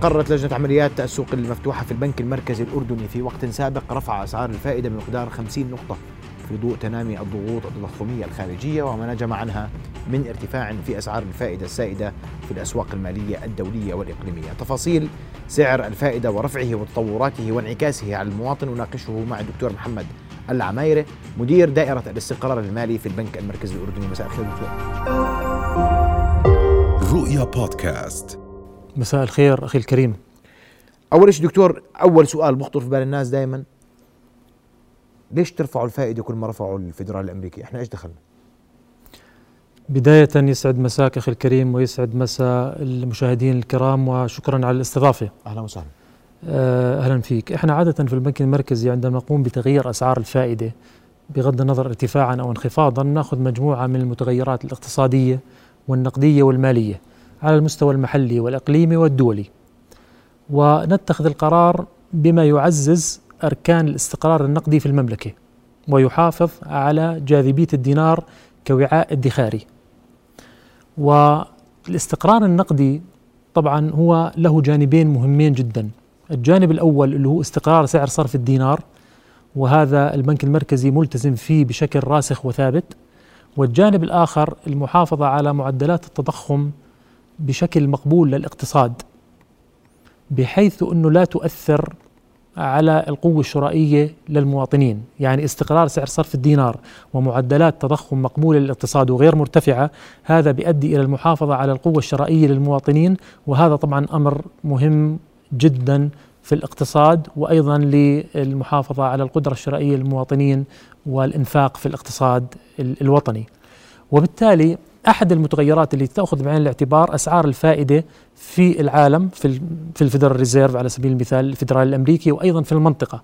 قررت لجنة عمليات السوق المفتوحة في البنك المركزي الأردني في وقت سابق رفع أسعار الفائدة بمقدار 50 نقطة في ضوء تنامي الضغوط التضخمية الخارجية وما نجم عنها من ارتفاع في أسعار الفائدة السائدة في الأسواق المالية الدولية والإقليمية. تفاصيل سعر الفائدة ورفعه وتطوراته وانعكاسه على المواطن أناقشه مع الدكتور محمد العمايرة مدير دائرة الاستقرار المالي في البنك المركزي الأردني. مساء الخير دكتور. رؤيا بودكاست. مساء الخير أخي الكريم. أول شيء دكتور أول سؤال بخطر في بال الناس دائما ليش ترفعوا الفائدة كل ما رفعوا الفدرالي الأمريكي؟ إحنا إيش دخلنا؟ بداية يسعد مساك أخي الكريم ويسعد مساء المشاهدين الكرام وشكرا على الاستضافة. أهلا وسهلا. آه، أهلا فيك. إحنا عادة في البنك المركزي عندما نقوم بتغيير أسعار الفائدة بغض النظر ارتفاعا أو انخفاضا نأخذ مجموعة من المتغيرات الاقتصادية والنقدية والمالية. على المستوى المحلي والإقليمي والدولي. ونتخذ القرار بما يعزز أركان الاستقرار النقدي في المملكة ويحافظ على جاذبية الدينار كوعاء ادخاري. والاستقرار النقدي طبعا هو له جانبين مهمين جدا. الجانب الأول اللي هو استقرار سعر صرف الدينار وهذا البنك المركزي ملتزم فيه بشكل راسخ وثابت. والجانب الآخر المحافظة على معدلات التضخم بشكل مقبول للاقتصاد بحيث أنه لا تؤثر على القوة الشرائية للمواطنين يعني استقرار سعر صرف الدينار ومعدلات تضخم مقبولة للاقتصاد وغير مرتفعة هذا بيؤدي إلى المحافظة على القوة الشرائية للمواطنين وهذا طبعا أمر مهم جدا في الاقتصاد وأيضا للمحافظة على القدرة الشرائية للمواطنين والإنفاق في الاقتصاد الوطني. وبالتالي أحد المتغيرات اللي تأخذ بعين الاعتبار أسعار الفائدة في العالم في في ال Federal Reserve على سبيل المثال الفدرالي الأمريكي وأيضا في المنطقة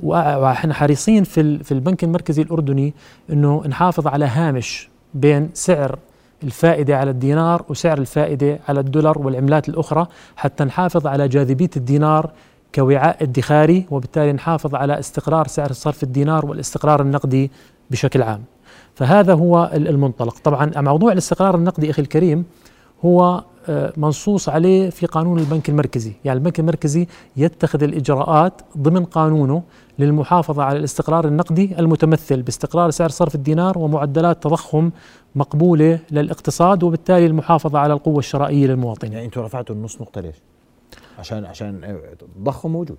وإحنا حريصين في في البنك المركزي الأردني إنه نحافظ على هامش بين سعر الفائدة على الدينار وسعر الفائدة على الدولار والعملات الأخرى حتى نحافظ على جاذبية الدينار كوعاء ادخاري وبالتالي نحافظ على استقرار سعر صرف الدينار والاستقرار النقدي بشكل عام. فهذا هو المنطلق. طبعا موضوع الاستقرار النقدي أخي الكريم هو آه، منصوص عليه في قانون البنك المركزي. يعني البنك المركزي يتخذ الإجراءات ضمن قانونه للمحافظة على الاستقرار النقدي المتمثل باستقرار سعر صرف الدينار ومعدلات تضخم مقبولة للاقتصاد وبالتالي المحافظة على القوة الشرائية للمواطنين. يعني أنتم رفعتوا النص نقطة ليش؟ عشان عشان التضخم موجود.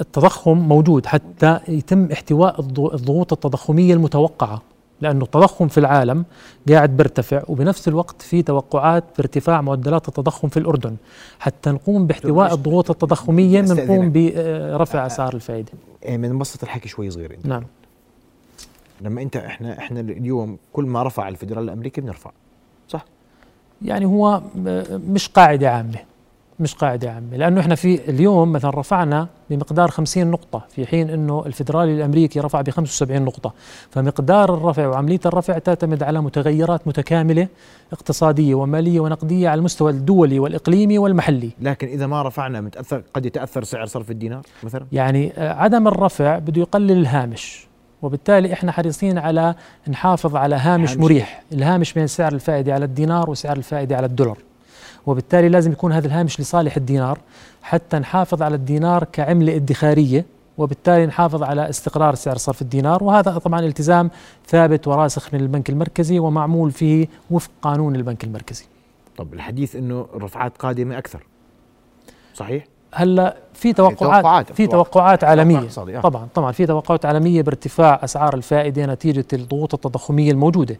التضخم موجود حتى يتم احتواء الضغوط التضخمية المتوقعة. لأنه التضخم في العالم قاعد بيرتفع وبنفس الوقت في توقعات بارتفاع معدلات التضخم في الأردن. حتى نقوم باحتواء الضغوط التضخمية بنقوم برفع أسعار الفائدة إيه، من نبسط الحكي شوي صغير أنت. نعم. لما أنت إحنا إحنا اليوم كل ما رفع الفدرال الأمريكي بنرفع صح؟ يعني هو مش قاعدة عامة. مش قاعدة عامة. لأنه إحنا في اليوم مثلا رفعنا بمقدار 50 نقطة في حين أنه الفدرالي الأمريكي رفع ب 75 نقطة. فمقدار الرفع وعملية الرفع تعتمد على متغيرات متكاملة اقتصادية ومالية ونقدية على المستوى الدولي والإقليمي والمحلي. لكن إذا ما رفعنا متأثر قد يتأثر سعر صرف الدينار مثلا؟ يعني آه، عدم الرفع بده يقلل الهامش. وبالتالي إحنا حريصين على نحافظ على هامش, هامش. مريح. الهامش بين سعر الفائدة على الدينار وسعر الفائدة على الدولار. وبالتالي لازم يكون هذا الهامش لصالح الدينار حتى نحافظ على الدينار كعملة ادخارية وبالتالي نحافظ على استقرار سعر صرف الدينار. وهذا طبعا التزام ثابت وراسخ من البنك المركزي ومعمول فيه وفق قانون البنك المركزي. طب الحديث إنه الرفعات قادمة أكثر صحيح؟ هلا في توقعات, توقعات في توقعات عالمية. طبعا طبعا في توقعات عالمية بارتفاع أسعار الفائدة نتيجة الضغوط التضخمية الموجودة.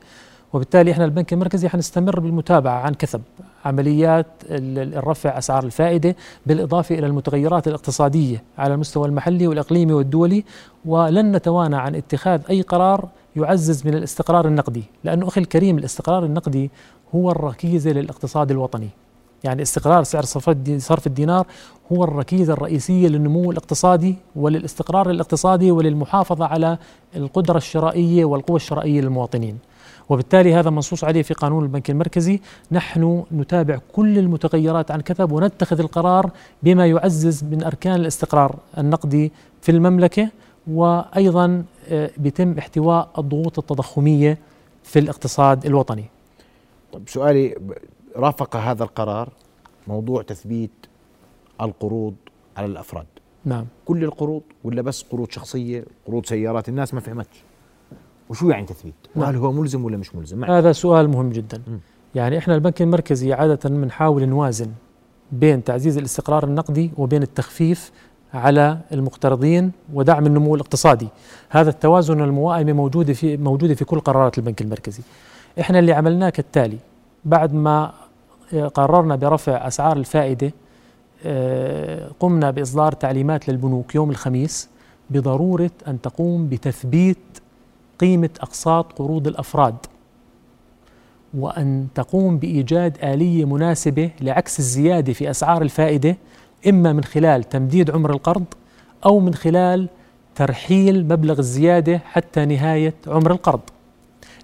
وبالتالي إحنا البنك المركزي حنستمر بالمتابعة عن كثب عمليات الرفع أسعار الفائدة بالإضافة إلى المتغيرات الاقتصادية على المستوى المحلي والإقليمي والدولي ولن نتوانى عن اتخاذ أي قرار يعزز من الاستقرار النقدي لأنه أخي الكريم الاستقرار النقدي هو الركيزه للاقتصاد الوطني. يعني استقرار سعر صرف الدينار هو الركيزة الرئيسية للنمو الاقتصادي وللاستقرار الاقتصادي وللمحافظة على القدرة الشرائية والقوة الشرائية للمواطنين. وبالتالي هذا منصوص عليه في قانون البنك المركزي. نحن نتابع كل المتغيرات عن كثب ونتخذ القرار بما يعزز من أركان الاستقرار النقدي في المملكة وأيضا آه، بيتم احتواء الضغوط التضخمية في الاقتصاد الوطني. طيب سؤالي رافق هذا القرار موضوع تثبيت القروض على الأفراد. نعم. كل القروض ولا بس قروض شخصية قروض سيارات؟ الناس ما فهمتش. وشو يعني تثبيت نعم. وهل هو ملزم ولا مش ملزم. هذا سؤال مهم جدا مم. يعني إحنا البنك المركزي عادة بنحاول نوازن بين تعزيز الاستقرار النقدي وبين التخفيف على المقترضين ودعم النمو الاقتصادي هذا التوازن الموائمه موجودة في موجودة في كل قرارات البنك المركزي إحنا اللي عملناه كالتالي بعد ما قررنا برفع أسعار الفائدة آه، قمنا بإصدار تعليمات للبنوك يوم الخميس بضرورة أن تقوم بتثبيت قيمة أقساط قروض الأفراد وأن تقوم بإيجاد آلية مناسبة لعكس الزيادة في أسعار الفائدة إما من خلال تمديد عمر القرض أو من خلال ترحيل مبلغ الزيادة حتى نهاية عمر القرض.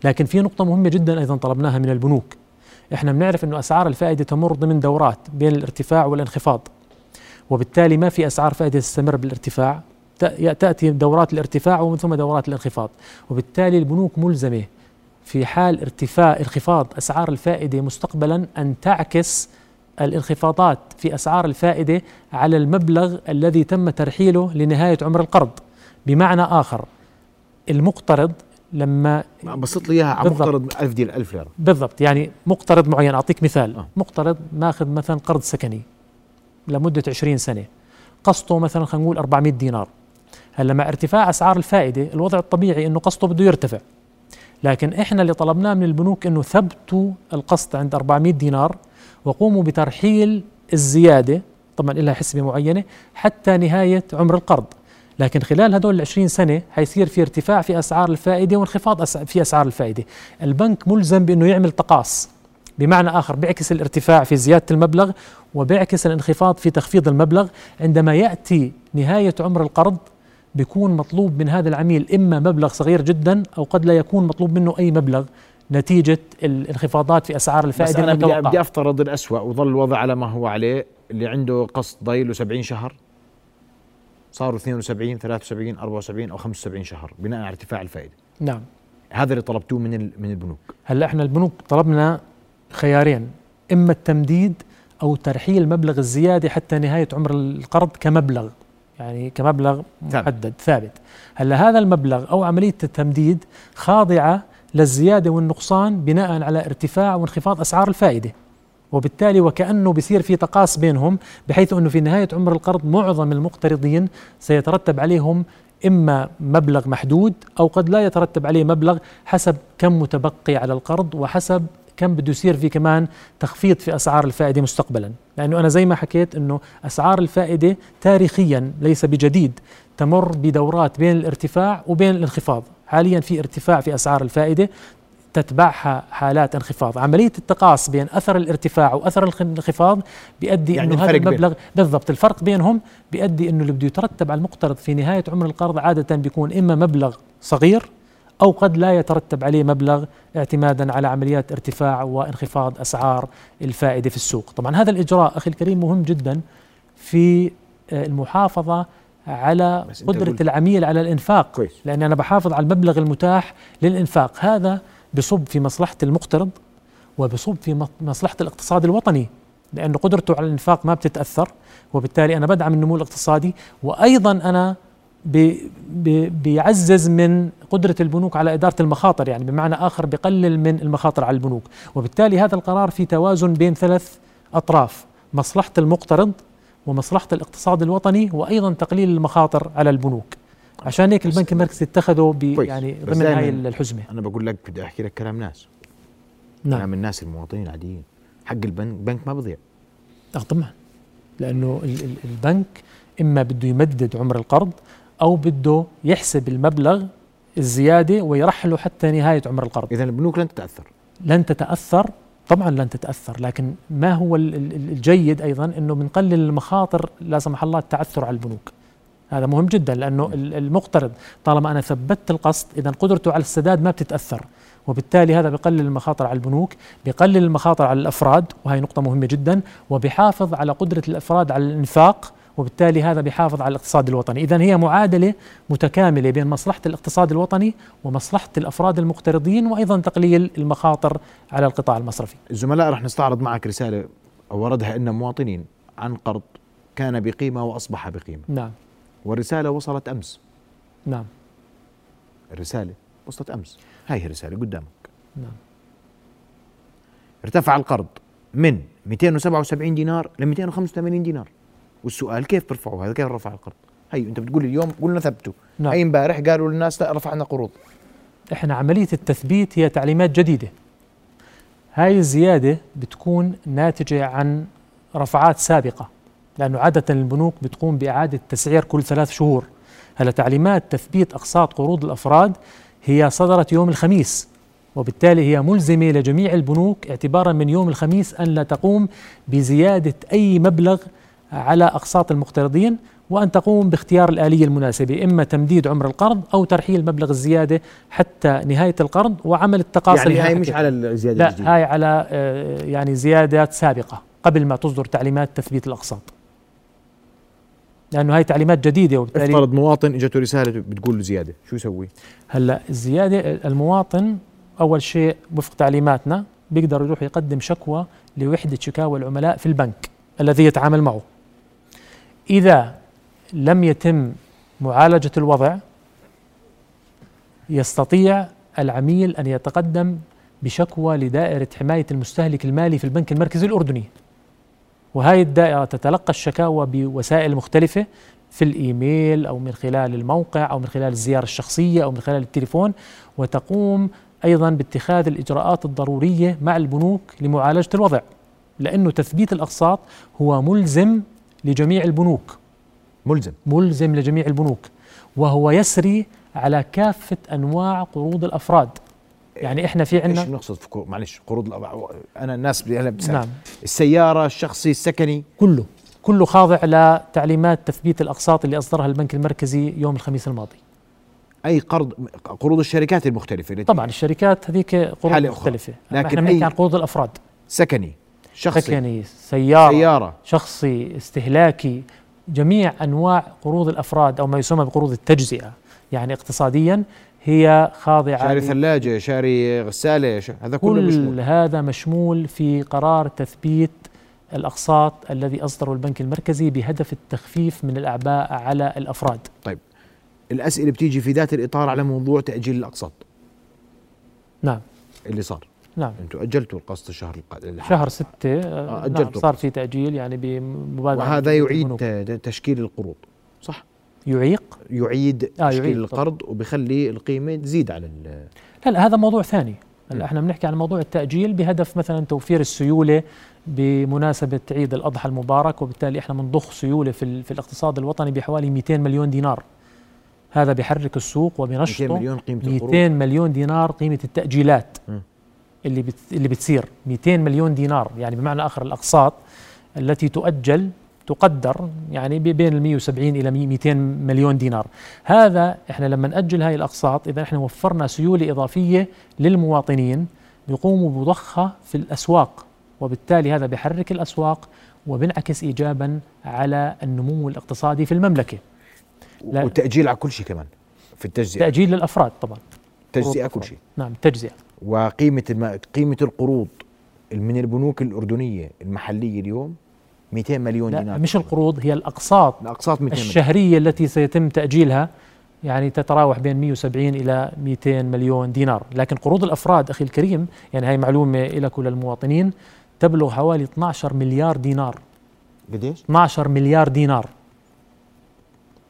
لكن في نقطة مهمة جدا أيضا طلبناها من البنوك. إحنا بنعرف إنه أسعار الفائدة تمر ضمن دورات بين الارتفاع والانخفاض. وبالتالي ما في أسعار فائدة تستمر بالارتفاع تأتي دورات الارتفاع ومن ثم دورات الانخفاض. وبالتالي البنوك ملزمة في حال ارتفاع انخفاض أسعار الفائدة مستقبلا أن تعكس الانخفاضات في أسعار الفائدة على المبلغ الذي تم ترحيله لنهاية عمر القرض. بمعنى آخر المقترض لما بسط لي إياها على. مقترض 1000 ديال 1000 ليره بالضبط. يعني مقترض معين أعطيك مثال. آه. مقترض ماخذ مثلا قرض سكني لمدة 20 سنة. قسطه مثلا خلينا نقول 400 دينار. هلا مع ارتفاع أسعار الفائدة الوضع الطبيعي إنه قسطه بده يرتفع. لكن إحنا اللي طلبناه من البنوك إنه ثبتوا القسط عند 400 دينار وقوموا بترحيل الزيادة طبعا لها حسبة معينة حتى نهاية عمر القرض. لكن خلال هدول ال 20 سنة حيصير في ارتفاع في أسعار الفائدة وانخفاض في أسعار الفائدة. البنك ملزم بإنه يعمل تقاص بمعنى آخر بيعكس الارتفاع في زيادة المبلغ وبيعكس الانخفاض في تخفيض المبلغ. عندما يأتي نهاية عمر القرض بيكون مطلوب من هذا العميل إما مبلغ صغير جدا أو قد لا يكون مطلوب منه أي مبلغ نتيجة الانخفاضات في أسعار بس الفائدة أنا بدي. بدي أفترض الاسوء وظل الوضع على ما هو عليه اللي عنده قسط ضايله 70 شهر صاروا 72 73 74 أو 75 شهر بناء على ارتفاع الفائدة. نعم. هذا اللي طلبتوه من من البنوك. هلأ إحنا البنوك طلبنا خيارين إما التمديد أو ترحيل مبلغ الزيادة حتى نهاية عمر القرض كمبلغ. يعني كمبلغ. محدد ثابت هلأ هذا المبلغ أو عملية التمديد خاضعة للزيادة والنقصان بناء على ارتفاع وانخفاض أسعار الفائدة وبالتالي وكأنه بصير في تقاس بينهم بحيث إنه في نهاية عمر القرض معظم المقترضين سيترتب عليهم إما مبلغ محدود أو قد لا يترتب عليه مبلغ حسب كم متبقي على القرض وحسب كم بده يصير في كمان تخفيض في أسعار الفائدة مستقبلا. لأنه أنا زي ما حكيت إنه أسعار الفائدة تاريخيا ليس بجديد تمر بدورات بين الارتفاع وبين الانخفاض. حاليا في ارتفاع في أسعار الفائدة تتبعها حالات انخفاض. عملية التقاص بين أثر الارتفاع وأثر الانخفاض بيؤدي يعني أنه هذا بين- المبلغ بالضبط الفرق بينهم بيؤدي أنه اللي بده يترتب على المقترض في نهاية عمر القرض عادة بيكون إما مبلغ صغير أو قد لا يترتب عليه مبلغ اعتمادا على عمليات ارتفاع وانخفاض أسعار الفائدة في السوق. طبعا هذا الإجراء أخي الكريم مهم جدا في آه، المحافظة على قدرة العميل على الإنفاق كويس. لأني أنا بحافظ على المبلغ المتاح للإنفاق. هذا بصب في مصلحة المقترض وبصب في مصلحة الاقتصاد الوطني لأنه قدرته على الإنفاق ما بتتأثر وبالتالي أنا بدعم النمو الاقتصادي. وأيضا أنا بي بي بيعزز من قدرة البنوك على إدارة المخاطر يعني بمعنى آخر بقلل من المخاطر على البنوك. وبالتالي هذا القرار في توازن بين ثلاث أطراف مصلحة المقترض ومصلحة الاقتصاد الوطني وأيضا تقليل المخاطر على البنوك. عشان هيك البنك المركزي اتخذه. يعني ضمن هاي الحزمة. أنا بقول لك بدي أحكي لك كلام ناس. نعم. كلام الناس المواطنين العاديين. حق البنك بنك ما بضيع. آه طبعا. ال- البنك إما بده يمدد عمر القرض أو بده يحسب المبلغ الزيادة ويرحله حتى نهاية عمر القرض. اذا البنوك لن تتأثر. لن تتأثر؟ طبعا لن تتأثر لكن ما هو ال- ال- الجيد أيضا إنه بنقلل المخاطر لا سمح الله التعثر على البنوك. هذا مهم جدا لأنه ال- المقترض طالما أنا ثبتت القسط اذا قدرته على السداد ما بتتأثر. وبالتالي هذا بقلل المخاطر على البنوك بقلل المخاطر على الأفراد وهي نقطة مهمة جدا وبحافظ على قدرة الأفراد على الإنفاق وبالتالي هذا بيحافظ على الاقتصاد الوطني. اذا هي معادلة متكاملة بين مصلحة الاقتصاد الوطني ومصلحة الأفراد المقترضين وأيضا تقليل المخاطر على القطاع المصرفي. الزملاء رح نستعرض معك رسالة وردها لنا مواطنين عن قرض كان بقيمة وأصبح بقيمة. نعم. والرسالة وصلت أمس. نعم. الرسالة وصلت أمس. هاي هي الرسالة قدامك. نعم. ارتفع القرض من 277 دينار ل 285 دينار. والسؤال كيف بيرفعوا هذا كيف رفع القرض؟ هي أنت بتقول اليوم قلنا ثبتوا. نعم. هي امبارح قالوا للناس لا رفعنا قروض. إحنا عملية التثبيت هي تعليمات جديدة. هاي الزيادة بتكون ناتجة عن رفعات سابقة لأنه عادة البنوك بتقوم بإعادة تسعير كل ثلاث شهور. هلا تعليمات تثبيت أقساط قروض الأفراد هي صدرت يوم الخميس وبالتالي هي ملزمة لجميع البنوك اعتبارا من يوم الخميس أن لا تقوم بزيادة أي مبلغ على أقساط المقترضين وأن تقوم باختيار الآلية المناسبة إما تمديد عمر القرض أو ترحيل مبلغ الزيادة حتى نهاية القرض وعمل التقاصي يعني هاي مش. على الزيادة لا الجديدة هاي على آه، يعني زيادات سابقة قبل ما تصدر تعليمات تثبيت الأقساط لأنه هاي تعليمات جديدة وبالتالي افترض مواطن اجته رسالة بتقول له زيادة شو يسوي؟ هلأ الزيادة المواطن أول شيء وفق تعليماتنا بيقدر يروح يقدم شكوى لوحدة شكاوى العملاء في البنك الذي يتعامل معه إذا لم يتم معالجة الوضع يستطيع العميل أن يتقدم بشكوى لدائرة حماية المستهلك المالي في البنك المركزي الأردني. وهذه الدائرة تتلقى الشكاوى بوسائل مختلفة في الإيميل أو من خلال الموقع أو من خلال الزيارة الشخصية أو من خلال التليفون. وتقوم أيضا باتخاذ الإجراءات الضرورية مع البنوك لمعالجة الوضع لأنه تثبيت الأقساط هو ملزم لجميع البنوك. ملزم. ملزم لجميع البنوك. وهو يسري على كافة أنواع قروض الأفراد. يعني إحنا في إيش عندنا بنقصد في قروض معلش قروض أنا الناس بسأل. نعم. السيارة الشخصي السكني؟ كله. كله خاضع لتعليمات تثبيت الأقساط اللي أصدرها البنك المركزي يوم الخميس الماضي. أي قرض قروض الشركات المختلفة. اللي طبعا الشركات هذيك قروض حالة أخرى. مختلفة. لكن إحنا بنحكي أي- عن قروض الأفراد. سكني. شخصي. سكني سيارة, سيارة. شخصي استهلاكي جميع أنواع قروض الأفراد أو ما يسمى بقروض التجزئة. يعني اقتصاديا هي خاضعة شاري ثلاجة شاري غسالة ش... هذا كله كل مشمول. هذا مشمول في قرار تثبيت الأقساط الذي أصدره البنك المركزي بهدف التخفيف من الأعباء على الأفراد. الأسئلة بتيجي في ذات الإطار على موضوع تأجيل الأقساط. نعم. اللي صار. نعم. أنتم أجلتوا القسط الشهر القادم شهر ستة. آه، أجلتوا نعم صار في تأجيل يعني بمبادرة وهذا يعيد تشكيل القروض. صح. يعيق؟ يعيد آه، تشكيل يعيد القرض وبخلي القيمة تزيد على ال- لا لا هذا موضوع ثاني. هلا إحنا بنحكي عن موضوع التأجيل بهدف مثلا توفير السيولة بمناسبة عيد الأضحى المبارك وبالتالي إحنا بنضخ سيولة في, في الاقتصاد الوطني بحوالي 200 مليون دينار. هذا بيحرك السوق 200 وبنشطه مليون قيمة القروض. 200 مليون دينار قيمة التأجيلات. م. اللي بت اللي بتصير. 200 مليون دينار يعني بمعنى آخر الأقساط التي تؤجل تقدر يعني بين ال 170 إلى 200 مليون دينار. هذا إحنا لما نأجل هاي الأقساط إذا إحنا وفرنا سيولة إضافية للمواطنين بيقوموا بضخها في الأسواق وبالتالي هذا بيحرك الأسواق وبنعكس إيجابا على النمو الاقتصادي في المملكة. لا. والتأجيل على كل شيء كمان في التجزئة. تأجيل للأفراد طبعا. قروض كل شيء. نعم تجزئة. وقيمة الم... قيمة القروض من البنوك الأردنية المحلية اليوم 200 مليون لا دينار. مش القروض هي الأقساط الأقساط 200 مليون. الشهرية التي سيتم تأجيلها يعني تتراوح بين 170 إلى 200 مليون دينار. لكن قروض الأفراد أخي الكريم يعني هاي معلومة لك وللمواطنين تبلغ حوالي 12 مليار دينار. قديش؟ 12 مليار دينار.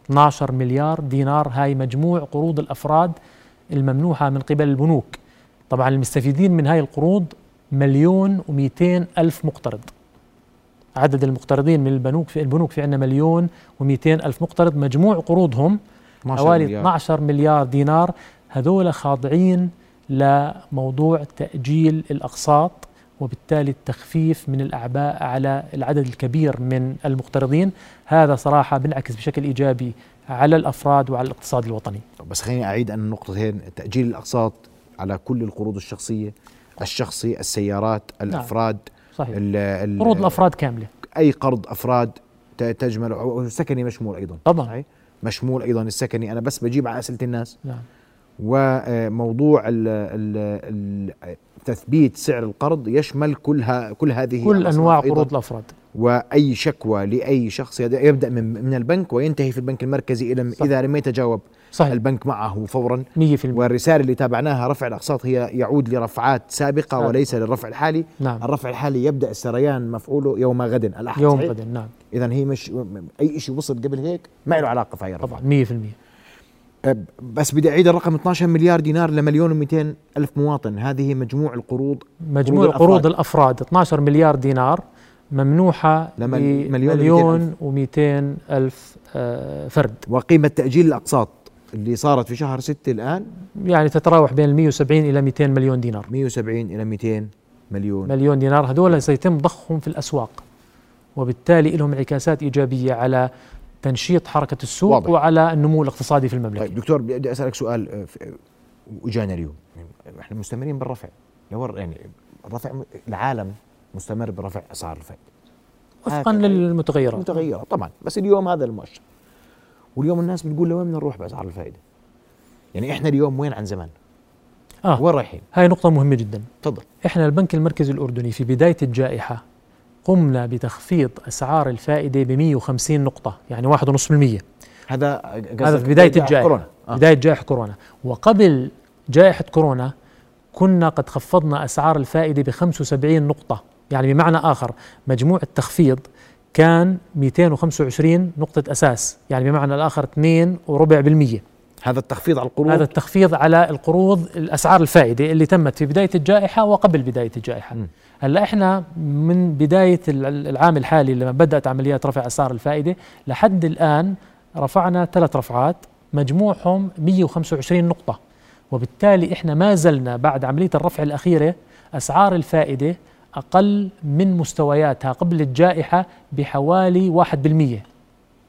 12 مليار دينار. هاي مجموع قروض الأفراد الممنوحة من قبل البنوك. طبعا المستفيدين من هاي القروض مليون ومئتين ألف مقترض. عدد المقترضين من البنوك في البنوك في عندنا مليون ومئتين ألف مقترض. مجموع قروضهم 12 حوالي مليار. 12 مليار دينار. هذول خاضعين لموضوع تأجيل الأقساط وبالتالي التخفيف من الأعباء على العدد الكبير من المقترضين. هذا صراحة بنعكس بشكل إيجابي على الأفراد وعلى الاقتصاد الوطني. بس خليني أعيد أن النقطتين. تأجيل الأقساط على كل القروض الشخصية الشخصي السيارات الأفراد صحيح. ال ال قروض الأفراد كاملة. أي قرض أفراد ت- تجمل. والسكني مشمول أيضا طبعا. صحيح؟ مشمول أيضا السكني. أنا بس بجيب على أسئلة الناس. نعم. وموضوع ال ال ال تثبيت سعر القرض يشمل كل ها كل هذه كل أيضاً. قروض الأفراد. وأي شكوى لأي شخص يبدأ من من البنك وينتهي في البنك المركزي صح. إذا لم يتجاوب صحيح. البنك معه فورا. 100% والرسالة اللي تابعناها رفع الأقساط هي يعود لرفعات سابقة سابقة. وليس للرفع الحالي. نعم. الرفع الحالي يبدأ السريان مفعوله يوم غد. الأحد يوم صحيح؟ غدا نعم. اذا هي مش أي شيء وصل قبل هيك ما له علاقة في هاي الرفع. طبعا 100% أه، بس بدي أعيد الرقم 12 مليار دينار لمليون و200 ألف مواطن. هذه مجموع القروض مجموع قروض قروض الأفراد. 12 مليار دينار ممنوحة لمل- لمليون مليون مليون و200 ألف آه، فرد. وقيمة تأجيل الأقساط. اللي صارت في شهر 6 الآن؟ يعني تتراوح بين ال 170 إلى 200 مليون دينار. 170 إلى 200 مليون. مليون دينار. هذول سيتم ضخهم في الأسواق وبالتالي لهم انعكاسات إيجابية على تنشيط حركة السوق واضح. وعلى النمو الاقتصادي في المملكة. طيب دكتور بدي أسألك سؤال أه، في- واجانا اليوم. يعني إحنا مستمرين بالرفع. لور يعني الرفع العالم مستمر برفع أسعار الفائدة. وفقا. للمتغيرات. متغيرة طبعا. بس اليوم هذا المؤشر. واليوم الناس بتقول لوين بدنا نروح بأسعار الفائدة؟ يعني إحنا اليوم وين عن زمان؟ آه. وين رايحين؟ هاي نقطة مهمة جدا. تفضل. إحنا البنك المركزي الأردني في بداية الجائحة قمنا بتخفيض أسعار الفائدة ب 150 نقطة يعني 1.5% هذا هذا في بداية الجائحة. كورونا. آه. بداية جائحة كورونا. وقبل جائحة كورونا كنا قد خفضنا أسعار الفائدة ب 75 نقطة يعني بمعنى آخر مجموع التخفيض كان 225 نقطة أساس يعني بمعنى الآخر 2.4% هذا التخفيض على القروض؟ هذا التخفيض على القروض الأسعار الفائدة اللي تمت في بداية الجائحة وقبل بداية الجائحة. م. هلأ إحنا من بداية ال- العام الحالي لما بدأت عمليات رفع أسعار الفائدة لحد الآن رفعنا ثلاث رفعات مجموعهم 125 نقطة. وبالتالي إحنا ما زلنا بعد عملية الرفع الأخيرة أسعار الفائدة أقل من مستوياتها قبل الجائحة بحوالي 1%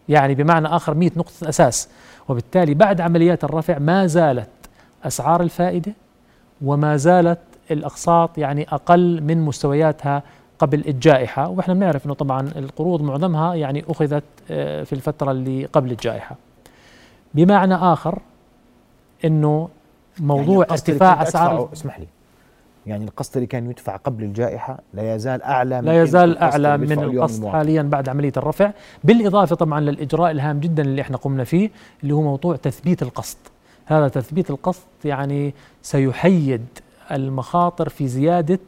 يعني بمعنى آخر 100 نقطة أساس. وبالتالي بعد عمليات الرفع ما زالت أسعار الفائدة وما زالت الأقساط يعني أقل من مستوياتها قبل الجائحة. وإحنا بنعرف أنه طبعا القروض معظمها يعني أخذت آه، في الفترة اللي قبل الجائحة. بمعنى آخر أنه موضوع يعني القسط اللي ارتفاع أسعار اسمح لي. يعني القسط اللي كان يدفع قبل الجائحة لا يزال أعلى من لا يزال اللي من القسط. حاليا بعد عملية الرفع بالإضافة طبعا للإجراء الهام جدا اللي إحنا قمنا فيه اللي هو موضوع تثبيت القسط هذا تثبيت القسط يعني سيحيد المخاطر في زيادة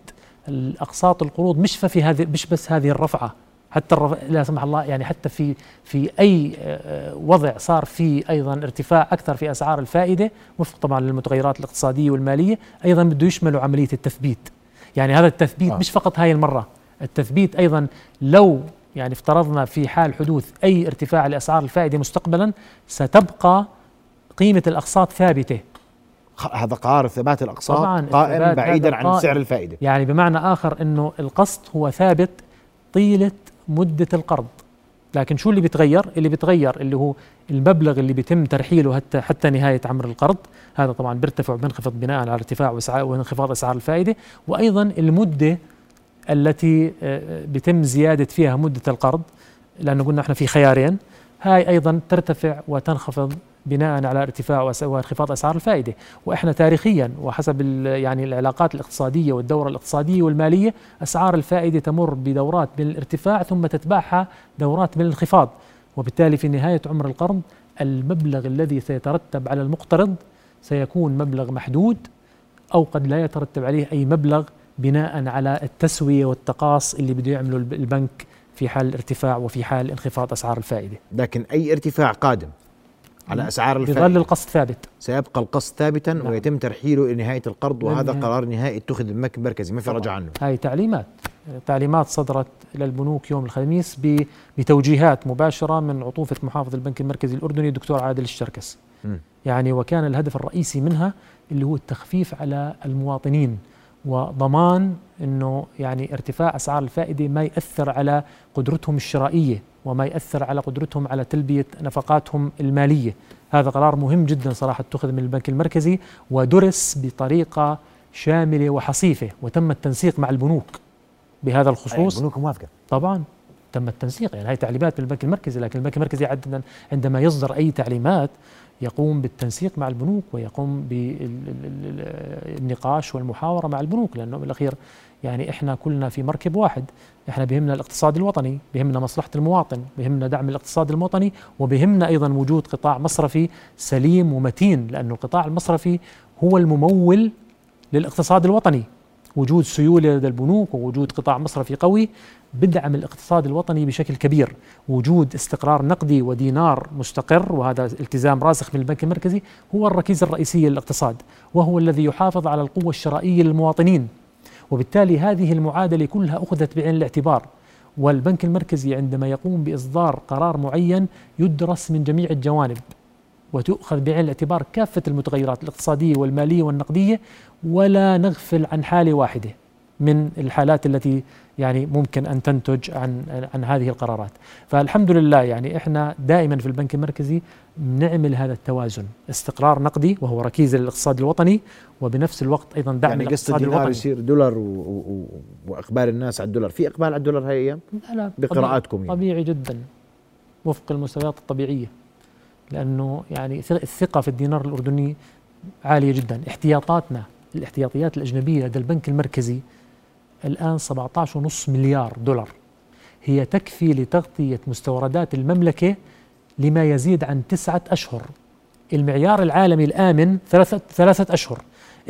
الأقساط القروض مش في هذه مش بس هذه الرفعة حتى لا سمح الله يعني حتى في في أي آه، وضع صار فيه أيضا ارتفاع أكثر في أسعار الفائدة وفق طبعا للمتغيرات الاقتصادية والمالية أيضا بده يشملوا عملية التثبيت يعني هذا التثبيت آه. مش فقط هاي المرة التثبيت أيضا لو يعني افترضنا في حال حدوث أي ارتفاع لأسعار الفائدة مستقبلا ستبقى قيمة الأقساط ثابتة هذا قرار ثبات الأقساط طبعاً، قائم بعيدا عن. سعر الفائدة يعني بمعنى آخر إنه القسط هو ثابت طيلة مدة القرض. لكن شو اللي بيتغير؟ اللي بيتغير اللي هو المبلغ اللي بيتم ترحيله حتى حتى نهاية عمر القرض. هذا طبعا بيرتفع وبينخفض بناء على ارتفاع وانخفاض أسعار الفائدة. وأيضا المدة التي آه، بيتم زيادة فيها مدة القرض. لأنه قلنا إحنا في خيارين. هاي أيضا ترتفع وتنخفض بناء على ارتفاع وانخفاض أسعار الفائدة. وإحنا تاريخيا وحسب يعني العلاقات الاقتصادية والدورة الاقتصادية والمالية أسعار الفائدة تمر بدورات من الارتفاع ثم تتبعها دورات من الانخفاض. وبالتالي في نهاية عمر القرض المبلغ الذي سيترتب على المقترض سيكون مبلغ محدود أو قد لا يترتب عليه أي مبلغ بناء على التسوية والتقاص اللي بده يعمله الب- البنك في حال الارتفاع وفي حال انخفاض أسعار الفائدة. لكن أي ارتفاع قادم؟ على أسعار بظل الفائدة القسط ثابت سيبقى القسط ثابتا نعم. ويتم ترحيله لنهاية القرض وهذا للنهاية. قرار نهائي اتخذ بالبنك المركزي ما في طبعاً. رجع عنه هاي تعليمات تعليمات صدرت للبنوك يوم الخميس بتوجيهات مباشرة من عطوفة محافظ البنك المركزي الأردني الدكتور عادل الشركس مم. يعني وكان الهدف الرئيسي منها اللي هو التخفيف على المواطنين وضمان إنه يعني ارتفاع أسعار الفائدة ما يأثر على قدرتهم الشرائية وما يأثر على قدرتهم على تلبية نفقاتهم المالية. هذا قرار مهم جدا صراحة اتخذ من البنك المركزي ودرس بطريقة شاملة وحصيفة وتم التنسيق مع البنوك بهذا الخصوص. البنوك موافقة. طبعا تم التنسيق. يعني هاي تعليمات من البنك المركزي لكن البنك المركزي عندما عندما يصدر أي تعليمات يقوم بالتنسيق مع البنوك ويقوم بالنقاش والمحاورة مع البنوك لأنه بالأخير يعني إحنا كلنا في مركب واحد. إحنا بهمنا الاقتصاد الوطني بهمنا مصلحة المواطن بهمنا دعم الاقتصاد الوطني وبهمنا أيضا وجود قطاع مصرفي سليم ومتين لأنه القطاع المصرفي هو الممول للاقتصاد الوطني. وجود سيولة لدى البنوك ووجود قطاع مصرفي قوي بدعم الاقتصاد الوطني بشكل كبير. وجود استقرار نقدي ودينار مستقر وهذا التزام راسخ من البنك المركزي هو الركيزة الرئيسية للاقتصاد وهو الذي يحافظ على القوة الشرائية للمواطنين. وبالتالي هذه المعادلة كلها أخذت بعين الاعتبار. والبنك المركزي عندما يقوم بإصدار قرار معين يدرس من جميع الجوانب. وتؤخذ بعين الاعتبار كافة المتغيرات الاقتصادية والمالية والنقدية ولا نغفل عن حالة واحدة من الحالات التي يعني ممكن أن تنتج عن عن هذه القرارات، فالحمد لله يعني إحنا دائما في البنك المركزي نعمل هذا التوازن، استقرار نقدي وهو ركيزه للاقتصاد الوطني وبنفس الوقت أيضا دعم يعني الاقتصاد الوطني. يصير دولار و... و... واقبال الناس على الدولار، في اقبال على الدولار هاي الأيام؟ لا لا بقراءاتكم يعني. طبيعي جدا. وفق المستويات الطبيعية. لأنه يعني الثقة في الدينار الأردني عالية جدا، احتياطاتنا الاحتياطيات الأجنبية لدى البنك المركزي الآن 17.5 مليار دولار. هي تكفي لتغطية مستوردات المملكة لما يزيد عن تسعة أشهر. المعيار العالمي الآمن ثلاثة, ثلاثة أشهر.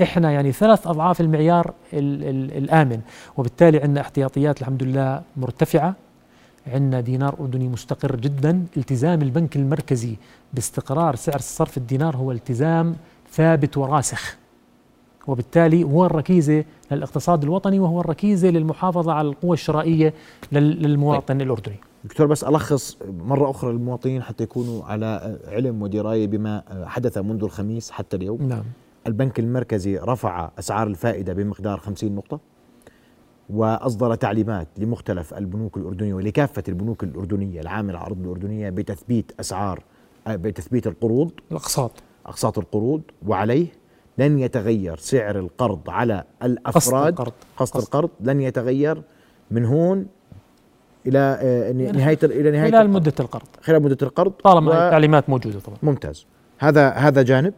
إحنا يعني ثلاث أضعاف المعيار ال ال الآمن. وبالتالي عندنا احتياطيات الحمد لله مرتفعة. عندنا دينار أردني مستقر جدا. التزام البنك المركزي باستقرار سعر صرف الدينار هو التزام ثابت وراسخ. وبالتالي هو الركيزة للاقتصاد الوطني وهو الركيزة للمحافظة على القوة الشرائية لل- للمواطن الأردني. دكتور بس ألخص مرة أخرى للمواطنين حتى يكونوا على علم ودراية بما حدث منذ الخميس حتى اليوم. نعم. البنك المركزي رفع أسعار الفائدة بمقدار 50 نقطة؟ وأصدر تعليمات لمختلف البنوك الأردنية ولكافة البنوك الأردنية العاملة على الأرض الأردنية بتثبيت أسعار بتثبيت القروض. الأقساط. أقساط القروض وعليه لن يتغير سعر القرض على قسط الأفراد القرض. قسط قسط. القرض لن يتغير من هون إلى آه، نهاية إلى نهاية خلال. مدة القرض. خلال مدة القرض طالما و- التعليمات موجودة طبعا. ممتاز. هذا هذا جانب.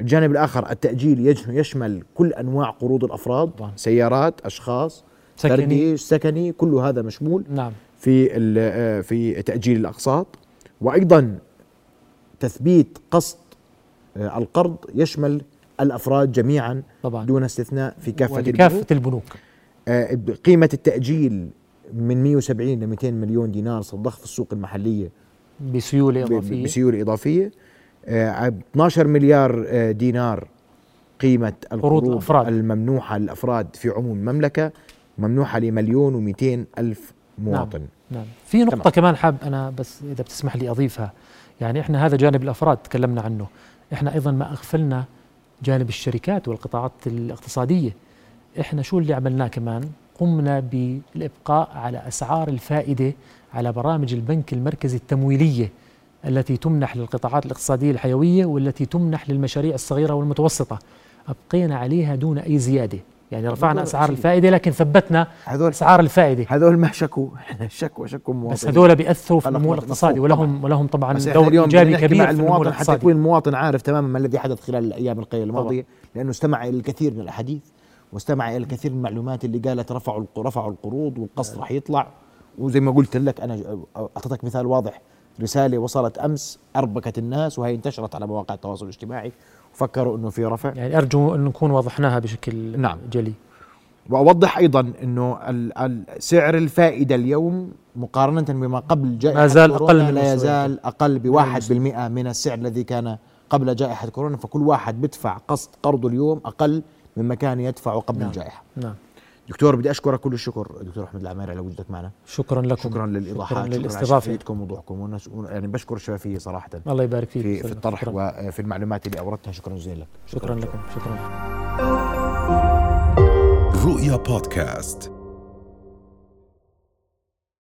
الجانب الآخر التأجيل يج- يشمل كل أنواع قروض الأفراد طبعاً. سيارات أشخاص. سكني. سكني كل هذا مشمول نعم. في في تأجيل الأقساط. وأيضا تثبيت قسط آه، القرض يشمل الأفراد جميعا طبعا. دون استثناء في كافة البنوك. ولكافة البنوك. آه، قيمة التأجيل من 170 ل 200 مليون دينار ستضخ في السوق المحلية. بسيولة إضافية. بسيولة إضافية. آه، 12 مليار آه، دينار قيمة القروض. الممنوحة للأفراد في عموم المملكة. ممنوحة لمليون ومئتين ألف مواطن. نعم. في نقطة تمام. كمان حاب أنا بس إذا بتسمح لي أضيفها. يعني إحنا هذا جانب الأفراد تكلمنا عنه. إحنا أيضا ما أغفلنا جانب الشركات والقطاعات الاقتصادية. إحنا شو اللي عملناه كمان؟ قمنا بالإبقاء على أسعار الفائدة على برامج البنك المركزي التمويلية التي تمنح للقطاعات الاقتصادية الحيوية والتي تمنح للمشاريع الصغيرة والمتوسطة. أبقينا عليها دون أي زيادة. يعني رفعنا شيء. الفائدة لكن ثبتنا هذول أسعار الفائدة. هذول ما شكوا شكوا شكوا مواطنين. بس هذول بيأثروا في النمو الاقتصادي ولهم ولهم طبعا إحنا دور إيجابي كبير مع المواطن حتى يكون المواطن عارف تماما ما الذي حدث خلال الأيام القليلة الماضية لأنه استمع إلى الكثير من الأحاديث واستمع إلى الكثير من المعلومات اللي قالت رفعوا رفعوا القروض والقسط راح يطلع. وزي ما قلت لك أنا أعطيتك مثال واضح. رسالة وصلت أمس أربكت الناس وهي انتشرت على مواقع التواصل الاجتماعي وفكروا إنه في رفع يعني أرجو أن نكون وضحناها بشكل نعم. جلي إنه ال- ال- سعر الفائدة اليوم مقارنة بما قبل جائحة ما زال أقل من لا يزال من بواحد. بالمئة من السعر الذي كان قبل جائحة كورونا فكل واحد بدفع قسط قرضه اليوم أقل مما كان يدفعه قبل نعم. الجائحة نعم دكتور بدي أشكرك كل الشكر. دكتور أحمد العماري على وجودك معنا. شكرا لكم. شكرا للإيضاحات شكرا شكرا للاستضافة. ووضوحكم ونس- يعني بشكر الشفافية صراحة. الله يبارك فيك. في. في الطرح شكرا, وفي المعلومات اللي أوردتها. شكرا جزيلا. لك شكرا. لكم. شكرا. رؤيا بودكاست.